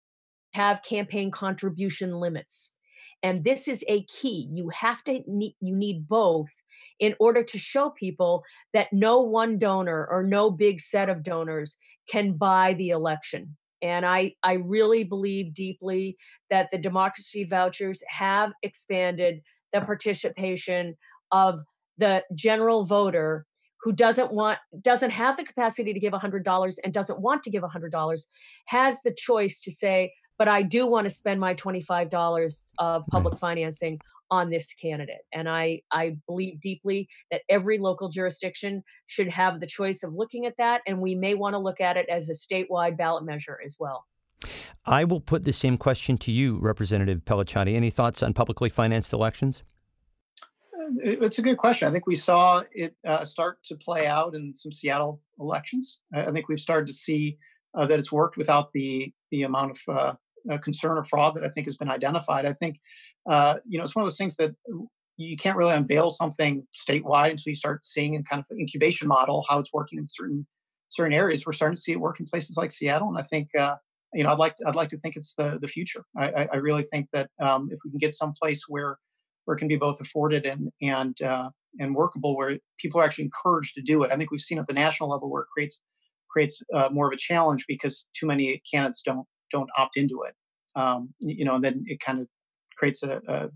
have campaign contribution limits. And this is a key. You have to you need both in order to show people that no one donor or no big set of donors can buy the election. And i i really believe deeply that the democracy vouchers have expanded the participation of the general voter who doesn't want doesn't have the capacity to give $100 and doesn't want to give $100 has the choice to say but i do want to spend my $25 of mm-hmm. public right. financing on this candidate. And i i believe deeply that every local jurisdiction should have the choice of looking at that and we may want to look at it as a statewide ballot measure as well. I will put the same question to you representative pelliciotti any thoughts on publicly financed elections it's a good question. I think we saw it uh, start to play out in some Seattle elections. I think we've started to see uh, that it's worked without the the amount of uh, uh concern or fraud that I think has been identified. I think uh, you know it's one of those things that you can't really unveil something statewide until you start seeing in kind of incubation model how it's working in certain certain areas. We're starting to see it work in places like Seattle, and I think uh, you know I'd like to, I'd like to think it's the the future. I, I really think that um, if we can get some place where where it can be both afforded and and uh, and workable, where people are actually encouraged to do it. I think we've seen at the national level where it creates creates uh, more of a challenge because too many candidates don't don't opt into it. Um, you know, and then it kind of creates a, a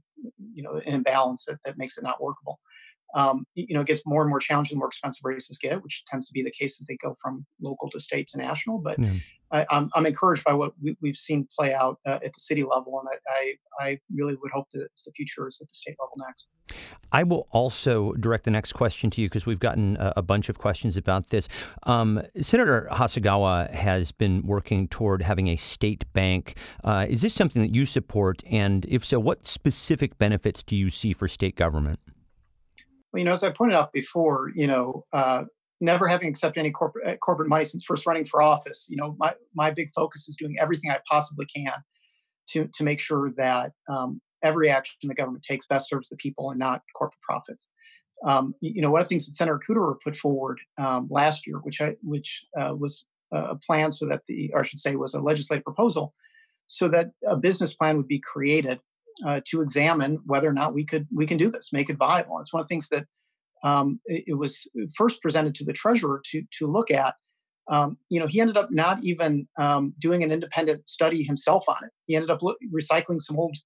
you know an imbalance that, that makes it not workable. Um, you know, it gets more and more challenging the more expensive races get, which tends to be the case as they go from local to state to national. But yeah. I, am I'm, I'm encouraged by what we, have seen play out uh, at the city level, and I, I, I really would hope that the future is at the state level next. I will also direct the next question to you because we've gotten a, a, bunch of questions about this. Um, Senator Hasegawa has been working toward having a state bank. Uh, is this something that you support? And if so, what specific benefits do you see for state government? Well, you know, as I pointed out before, you know, uh, never having accepted any corporate uh, corporate money since first running for office, you know, my my big focus is doing everything I possibly can to to make sure that um, every action the government takes best serves the people and not corporate profits. Um, you know, one of the things that Senator Kuderer put forward um, last year, which I which uh, was a plan so that the, or I should say, was a legislative proposal, so that a business plan would be created uh, to examine whether or not we could we can do this, make it viable. it's one of the things that um, it, it, was first presented to the treasurer to to look at. Um, you know, he ended up not even um, doing an independent study himself on it. He ended up lo- recycling some old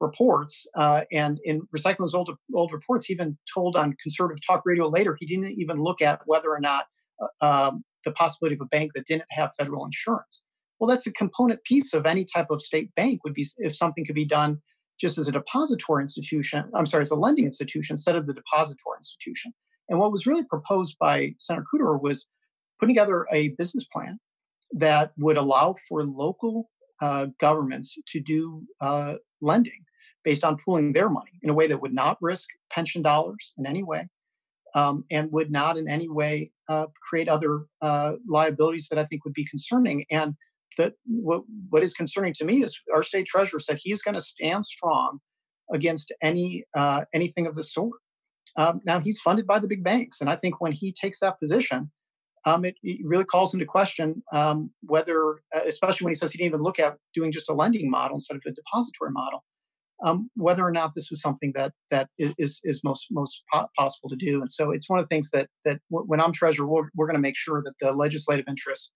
reports, uh, and in recycling those old old reports, he even told on conservative talk radio later he didn't even look at whether or not uh, um, the possibility of a bank that didn't have federal insurance. Well, that's a component piece of any type of state bank. Would be if something could be done just as a depository institution, I'm sorry, as a lending institution instead of the depository institution. And what was really proposed by Senator Kuderer was putting together a business plan that would allow for local uh, governments to do uh, lending based on pooling their money in a way that would not risk pension dollars in any way um, and would not in any way uh, create other uh, liabilities that I think would be concerning. And that what, what is concerning to me is our state treasurer said he is going to stand strong against any uh, anything of the sort. Um, now he's funded by the big banks, and I think when he takes that position, um, it, it, really calls into question um, whether, uh, especially when he says he didn't even look at doing just a lending model instead of a depository model, um, whether or not this was something that that is is most most po- possible to do. And so it's one of the things that that w- when I'm treasurer, we're, we're going to make sure that the legislative interests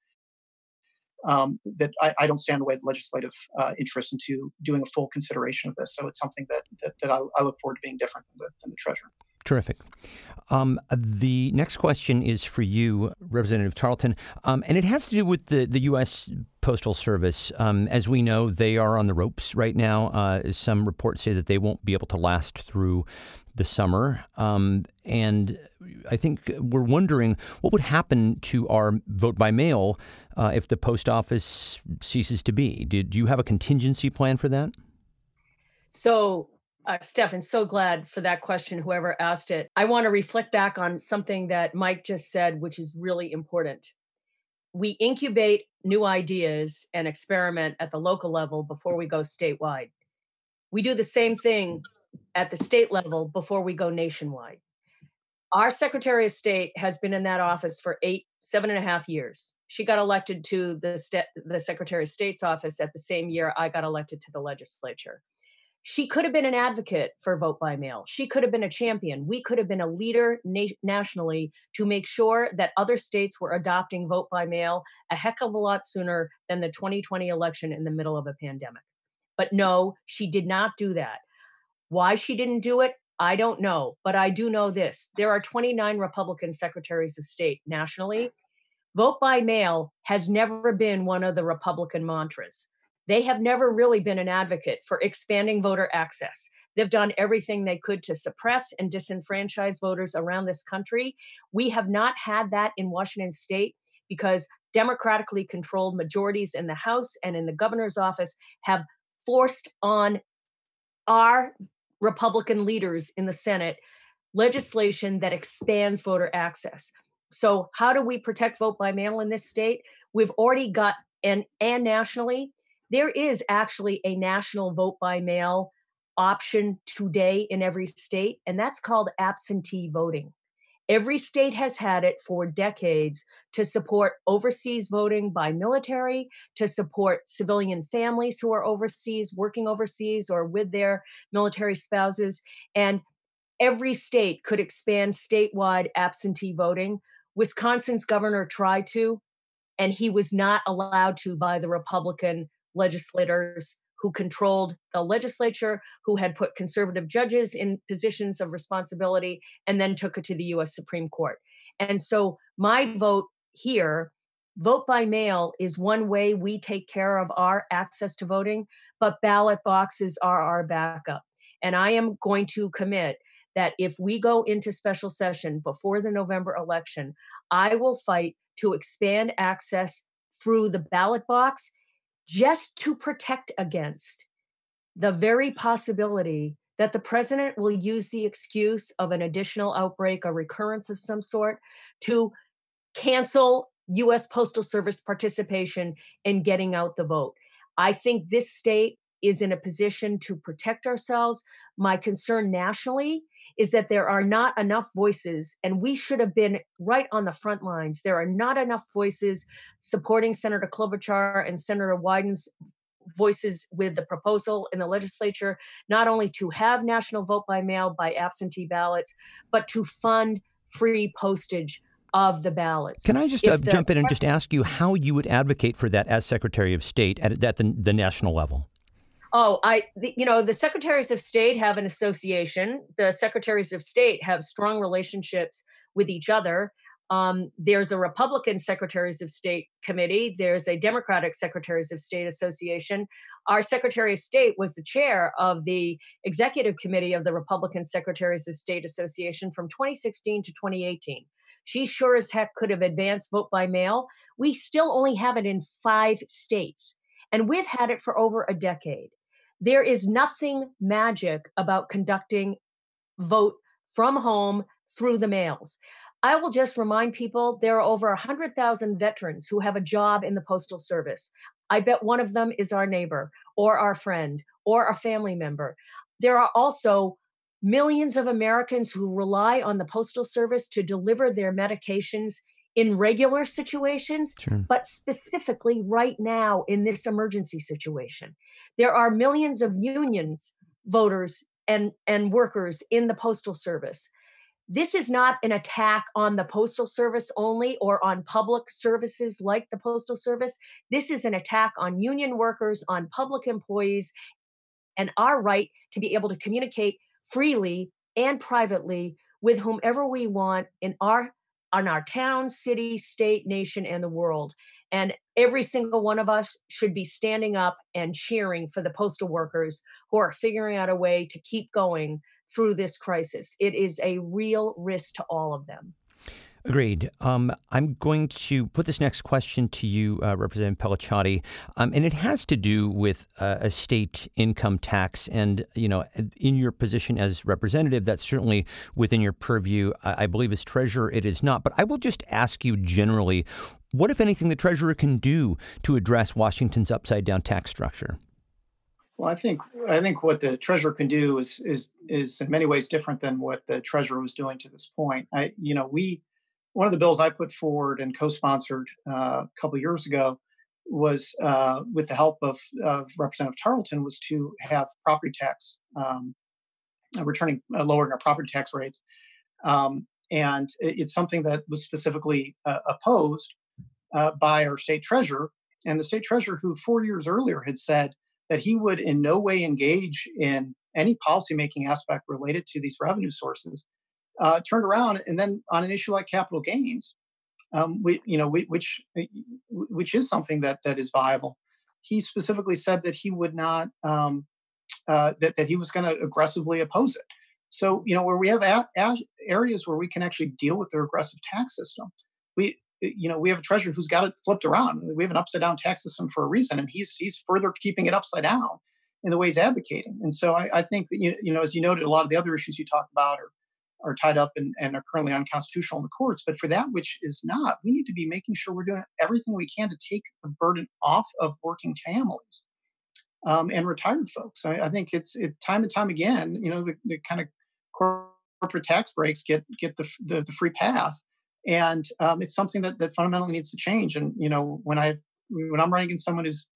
um, that I, I, don't stand in the way of legislative uh, interest into doing a full consideration of this. So it's something that that, that I, I, look forward to being different than the, than the treasurer. Terrific. Um, the next question is for you, Representative Tarleton, um, and it has to do with the, the U.S. Postal Service. Um, as we know, they are on the ropes right now. Uh, some reports say that they won't be able to last through the summer. Um, and I think we're wondering what would happen to our vote by mail uh, if the post office ceases to be. Did you have a contingency plan for that? So, uh, Stefan, so glad for that question, whoever asked it. I want to reflect back on something that Mike just said, which is really important. We incubate new ideas and experiment at the local level before we go statewide. We do the same thing at the state level before we go nationwide. Our Secretary of State has been in that office for eight, seven and a half years. She got elected to the, the Secretary of State's office at the same year I got elected to the legislature. She could have been an advocate for vote by mail. She could have been a champion. We could have been a leader na- nationally to make sure that other states were adopting vote by mail a heck of a lot sooner than the 2020 election in the middle of a pandemic. But no, she did not do that. Why she didn't do it, I don't know. But I do know this there are 29 Republican secretaries of state nationally. Vote by mail has never been one of the Republican mantras. They have never really been an advocate for expanding voter access. They've done everything they could to suppress and disenfranchise voters around this country. We have not had that in Washington state because democratically controlled majorities in the House and in the governor's office have forced on our Republican leaders in the Senate legislation that expands voter access. So, how do we protect vote by mail in this state? We've already got and and nationally, there is actually a national vote by mail option today in every state, and that's called absentee voting. Every state has had it for decades to support overseas voting by military, to support civilian families who are overseas, working overseas, or with their military spouses. And every state could expand statewide absentee voting. Wisconsin's governor tried to, and he was not allowed to by the Republican legislators who controlled the legislature, who had put conservative judges in positions of responsibility, and then took it to the US Supreme Court. And so my vote here, vote by mail, is one way we take care of our access to voting, but ballot boxes are our backup. And I am going to commit that if we go into special session before the November election, I will fight to expand access through the ballot box just to protect against the very possibility that the president will use the excuse of an additional outbreak, a recurrence of some sort, to cancel US Postal Service participation in getting out the vote. I think this state is in a position to protect ourselves. My concern nationally is that there are not enough voices, and we should have been right on the front lines. There are not enough voices supporting Senator Klobuchar and Senator Wyden's voices with the proposal in the legislature, not only to have national vote by mail by absentee ballots, but to fund free postage of the ballots. Can I just uh, the, jump in and just ask you how you would advocate for that as Secretary of State at, at the, the national level? Oh, I, the, you know, the secretaries of state have an association. The secretaries of state have strong relationships with each other. Um, there's a Republican Secretaries of State committee. There's a Democratic Secretaries of State association. Our Secretary of State was the chair of the executive committee of the Republican Secretaries of State Association from 2016 to 2018. She sure as heck could have advanced vote by mail. We still only have it in five states, and we've had it for over a decade. There is nothing magic about conducting vote from home through the mails. I will just remind people there are over 100,000 veterans who have a job in the Postal Service. I bet one of them is our neighbor or our friend or a family member. There are also millions of Americans who rely on the Postal Service to deliver their medications in regular situations, sure. but specifically right now in this emergency situation. There are millions of unions, voters, and, and workers in the Postal Service. This is not an attack on the Postal Service only or on public services like the Postal Service. This is an attack on union workers, on public employees, and our right to be able to communicate freely and privately with whomever we want in our on our town, city, state, nation, and the world. And every single one of us should be standing up and cheering for the postal workers who are figuring out a way to keep going through this crisis. It is a real risk to all of them. Agreed. Um, I'm going to put this next question to you, uh, Representative Pelliciotti, um, and it has to do with uh, a state income tax. And you know, in your position as representative, that's certainly within your purview. I, I believe as treasurer, it is not. But I will just ask you generally, what, if anything, the treasurer can do to address Washington's upside down tax structure? Well, I think I think what the treasurer can do is is is in many ways different than what the treasurer was doing to this point. I, you know, we one of the bills I put forward and co-sponsored uh, a couple years ago was, uh, with the help of, of, Representative Tarleton, was to have property tax um, uh, returning uh, lowering our property tax rates, um, and it's something that was specifically uh, opposed uh, by our state treasurer. And the state treasurer, who four years earlier had said that he would in no way engage in any policymaking aspect related to these revenue sources uh, turned around and then on an issue like capital gains, um, we, you know, we, which uh, which is something that that is viable. He specifically said that he would not um, uh, that that he was going to aggressively oppose it. So you know, where we have a- a- areas where we can actually deal with the regressive tax system, we you know we have a treasurer who's got it flipped around. We have an upside down tax system for a reason, and he's he's further keeping it upside down in the way he's advocating. And so I, I think that you, you know, as you noted, a lot of the other issues you talked about are are tied up and, and are currently unconstitutional in the courts. But for that which is not, we need to be making sure we're doing everything we can to take the burden off of working families um, and retired folks. I, I think it's it, time and time again, you know, the, the kind of corporate tax breaks get get the, the, the free pass. And um, it's something that, that fundamentally needs to change. And, you know, when I when I'm running against someone who's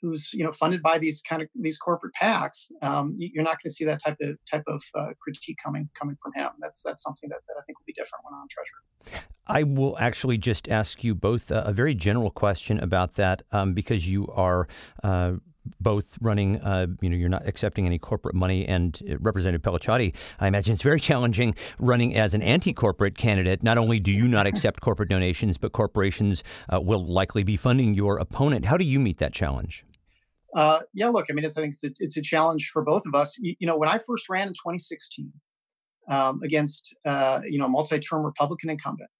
who's you know funded by these kind of these corporate PACs, um, you're not going to see that type of type of uh, critique coming coming from him. That's that's something that, that I think will be different when I'm treasurer. I will actually just ask you both a, a very general question about that um, because you are. Uh, both running, uh, you know, you're not accepting any corporate money. And uh, Representative Pelliciotti, I imagine it's very challenging running as an anti-corporate candidate. Not only do you not accept corporate donations, but corporations uh, will likely be funding your opponent. How do you meet that challenge? Uh, yeah, look, I mean, it's, I think it's a, it's a challenge for both of us. You, you know, when I first ran in 2016 um, against, uh, you know, multi-term Republican incumbent,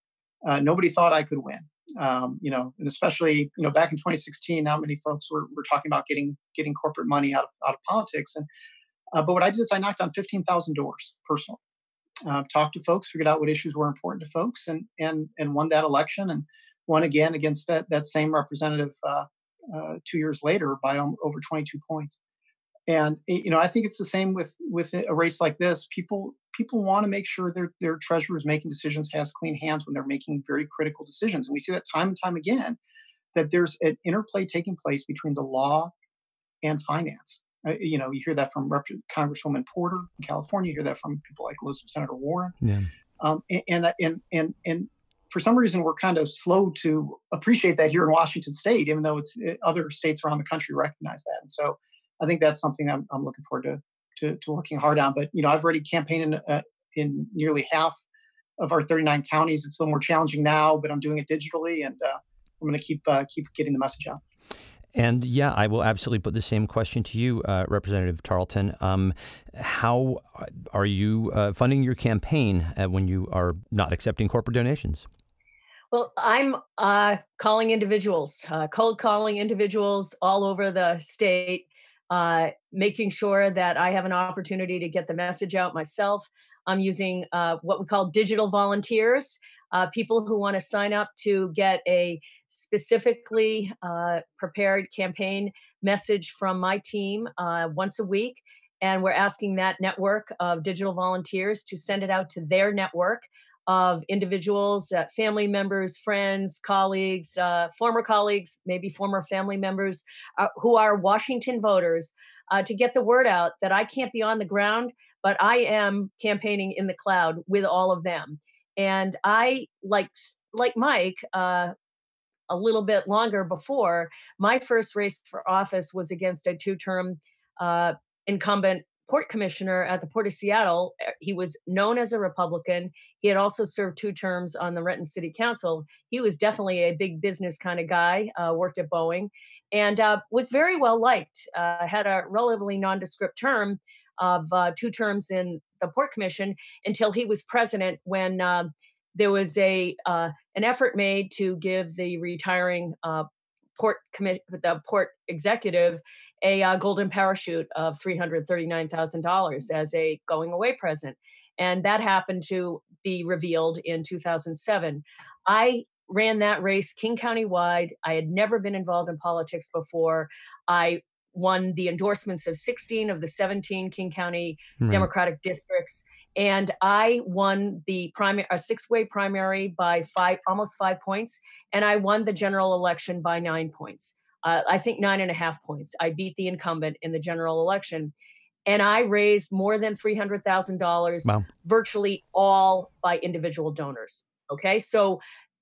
uh, nobody thought I could win. Um, you know, and especially, you know, back in 2016, not many folks were, were talking about getting getting corporate money out of, out of politics. And uh, but what I did is I knocked on 15,000 doors personally, uh, talked to folks, figured out what issues were important to folks, and and and won that election and won again against that that same representative uh, two years later by over 22 points. And you know, I think it's the same with with a race like this. People people want to make sure their their treasurer is making decisions, has clean hands when they're making very critical decisions. And we see that time and time again that there's an interplay taking place between the law and finance. Uh, you know, you hear that from Rep- Congresswoman Porter in California. You hear that from people like Elizabeth Senator Warren. Yeah. Um, and, and and and for some reason we're kind of slow to appreciate that here in Washington State, even though it's it, other states around the country recognize that. And so I think that's something I'm, I'm looking forward to, to, to working hard on. But you know, I've already campaigned in, uh, in nearly half of our 39 counties. It's a little more challenging now, but I'm doing it digitally, and uh, I'm going to keep uh, keep getting the message out. And yeah, I will absolutely put the same question to you, uh, Representative Tarleton. Um, how are you uh, funding your campaign uh, when you are not accepting corporate donations? Well, I'm uh, calling individuals, uh, cold calling individuals all over the state, uh, making sure that I have an opportunity to get the message out myself. I'm using uh, what we call digital volunteers, uh, people who want to sign up to get a specifically uh, prepared campaign message from my team once a week. And we're asking that network of digital volunteers to send it out to their network of individuals, uh, family members, friends, colleagues, uh, former colleagues, maybe former family members uh, who are Washington voters uh, to get the word out that I can't be on the ground, but I am campaigning in the cloud with all of them. And I, like, like Mike, uh, a little bit longer before, my first race for office was against a two term uh, incumbent port commissioner at the Port of Seattle. Eh, he was known as a Republican. He had also served two terms on the Renton City Council. He was definitely a big business kind of guy, uh, worked at Boeing, and uh, was very well liked. Uh, had a relatively nondescript term of uh, two terms in the Port Commission until he was president when um, there was a uh, an effort made to give the retiring uh, port commit the port executive a uh, golden parachute of $339,000 as a going away present. And that happened to be revealed in 2007. I ran that race King County wide. I had never been involved in politics before. I won the endorsements of 16 of the 17 King County right. Democratic districts. And I won the primary, a six-way primary by five, almost five points, and I won the general election by nine points uh, I think nine and a half points. I beat the incumbent in the general election. And I raised more than $300,000, wow. virtually all by individual donors. Okay. So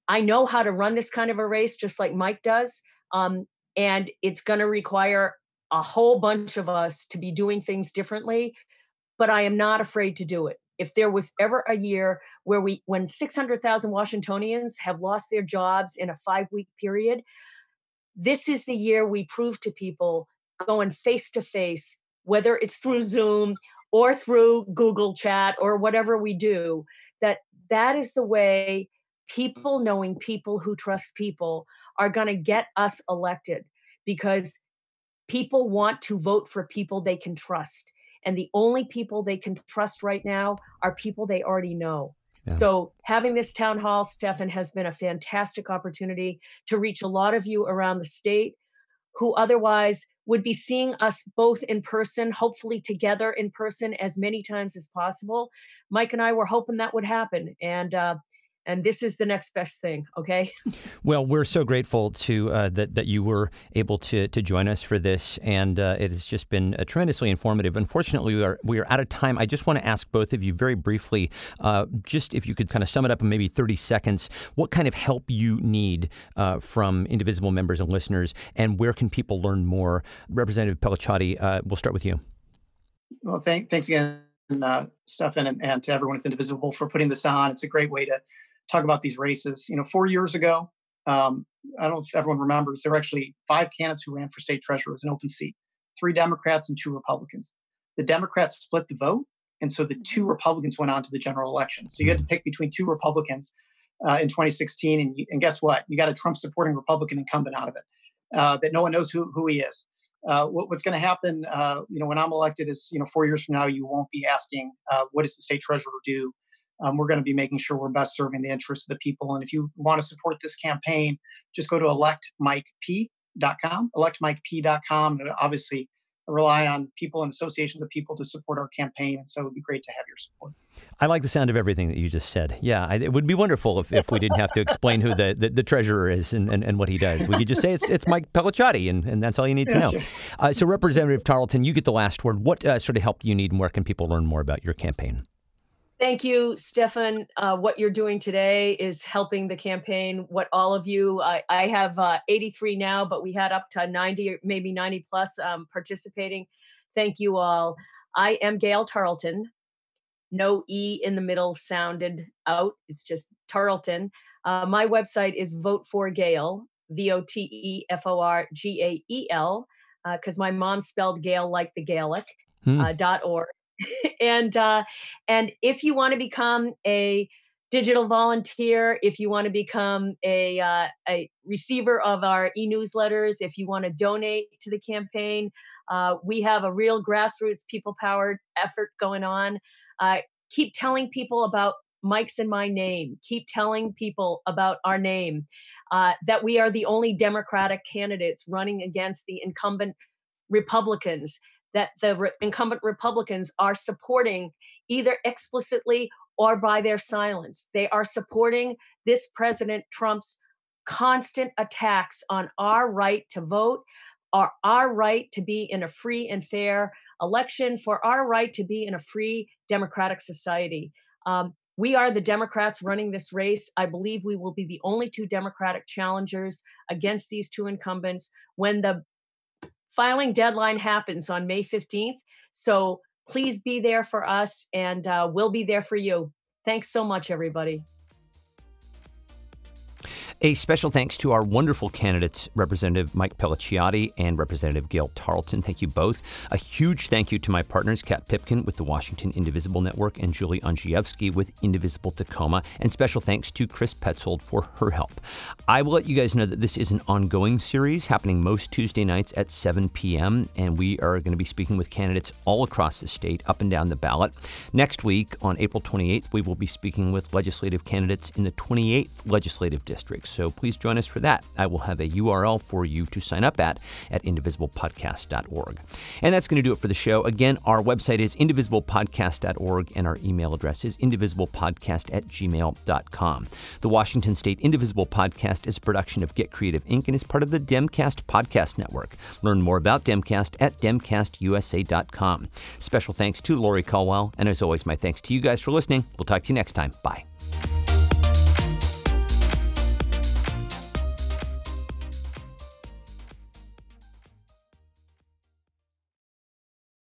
I know how to run this kind of a race, just like Mike does. Um, and it's going to require a whole bunch of us to be doing things differently. But I am not afraid to do it. If there was ever a year where we, when 600,000 Washingtonians have lost their jobs in a five week period, this is the year we prove to people going face to face, whether it's through Zoom or through Google Chat or whatever we do, that that is the way people knowing people who trust people are going to get us elected because people want to vote for people they can trust. And the only people they can trust right now are people they already know. So, having this town hall, Stefan, has been a fantastic opportunity to reach a lot of you around the state who otherwise would be seeing us both in person, hopefully together in person as many times as possible. Mike and I were hoping that would happen. And uh, and this is the next best thing. Okay. Well, we're so grateful to uh, that that you were able to to join us for this, and uh, it has just been uh, tremendously informative. Unfortunately, we are we are out of time. I just want to ask both of you very briefly, uh, just if you could kind of sum it up in maybe thirty seconds, what kind of help you need uh, from Indivisible members and listeners, and where can people learn more? Representative Pelliciotti, uh, we'll start with you. Well, thank, thanks again, Stefan, and, and to everyone with Indivisible for putting this on. It's a great way to talk about these races. You know, four years ago, um, I don't know if everyone remembers, there were actually five candidates who ran for state treasurer. Was an open seat, three Democrats and two Republicans. The Democrats split the vote, and so the two mm-hmm. Republicans went on to the general election. So you had to mm-hmm. pick between two Republicans uh, in 2016, and, you, and guess what? You got a Trump supporting Republican incumbent out of it uh, that no one knows who, who he is. Uh, what, what's going to happen, uh, you know, when I'm elected is, you know, four years from now, you won't be asking, uh, what does the state treasurer do? Um, we're going to be making sure we're best serving the interests of the people. And if you want to support this campaign, just go to electmikep.com, electmikep.com, and obviously rely on people and associations of people to support our campaign. And so it would be great to have your support. I like the sound of everything that you just said. Yeah, I, it would be wonderful if, if we didn't have to explain who the, the, the treasurer is and, and, and, what he does. We could just say it's, it's Mike Pelliciotti, and, and that's all you need to know. Uh, so, Representative Tarleton, you get the last word. What uh, sort of help do you need, and where can people learn more about your campaign? Thank you, Stefan. Uh, what you're doing today is helping the campaign. What all of you, I, I have uh, 83 now, but we had up to 90, maybe 90 plus um, participating. Thank you all. I am Gael Tarleton. No E in the middle sounded out. It's just Tarleton. Uh, my website is Vote for Gael, V O T E F O R G A E L, because uh, my mom spelled Gael like the Gaelic. Hmm. Uh, dot org. and uh, and if you want to become a digital volunteer, if you want to become a, uh, a receiver of our e-newsletters, if you want to donate to the campaign, uh, we have a real grassroots, people-powered effort going on. Uh, keep telling people about Mike's and my name. Keep telling people about our name. Uh, that we are the only Democratic candidates running against the incumbent Republicans that the re- incumbent Republicans are supporting either explicitly or by their silence. They are supporting this President Trump's constant attacks on our right to vote, our, our right to be in a free and fair election, for our right to be in a free democratic society. Um, we are the Democrats running this race. I believe we will be the only two Democratic challengers against these two incumbents when the filing deadline happens on May 15th. So please be there for us and uh, we'll be there for you. Thanks so much, everybody. A special thanks to our wonderful candidates, Representative Mike Pelliciotti and Representative Gael Tarleton. Thank you both. A huge thank you to my partners, Kat Pipkin with the Washington Indivisible Network and Julie Andrzejewski with Indivisible Tacoma. And special thanks to Chris Petzold for her help. I will let you guys know that this is an ongoing series happening most Tuesday nights at 7 p.m. And we are going to be speaking with candidates all across the state, up and down the ballot. Next week, on April 28th, we will be speaking with legislative candidates in the 28th legislative district. So please join us for that. I will have a URL for you to sign up at at indivisiblepodcast.org. And that's going to do it for the show. Again, our website is indivisiblepodcast.org and our email address is indivisiblepodcast at gmail.com. The Washington State Indivisible Podcast is a production of Get Creative Inc. and is part of the Demcast Podcast Network. Learn more about Demcast at demcastusa.com. Special thanks to Lori Caldwell, and as always, my thanks to you guys for listening. We'll talk to you next time. Bye.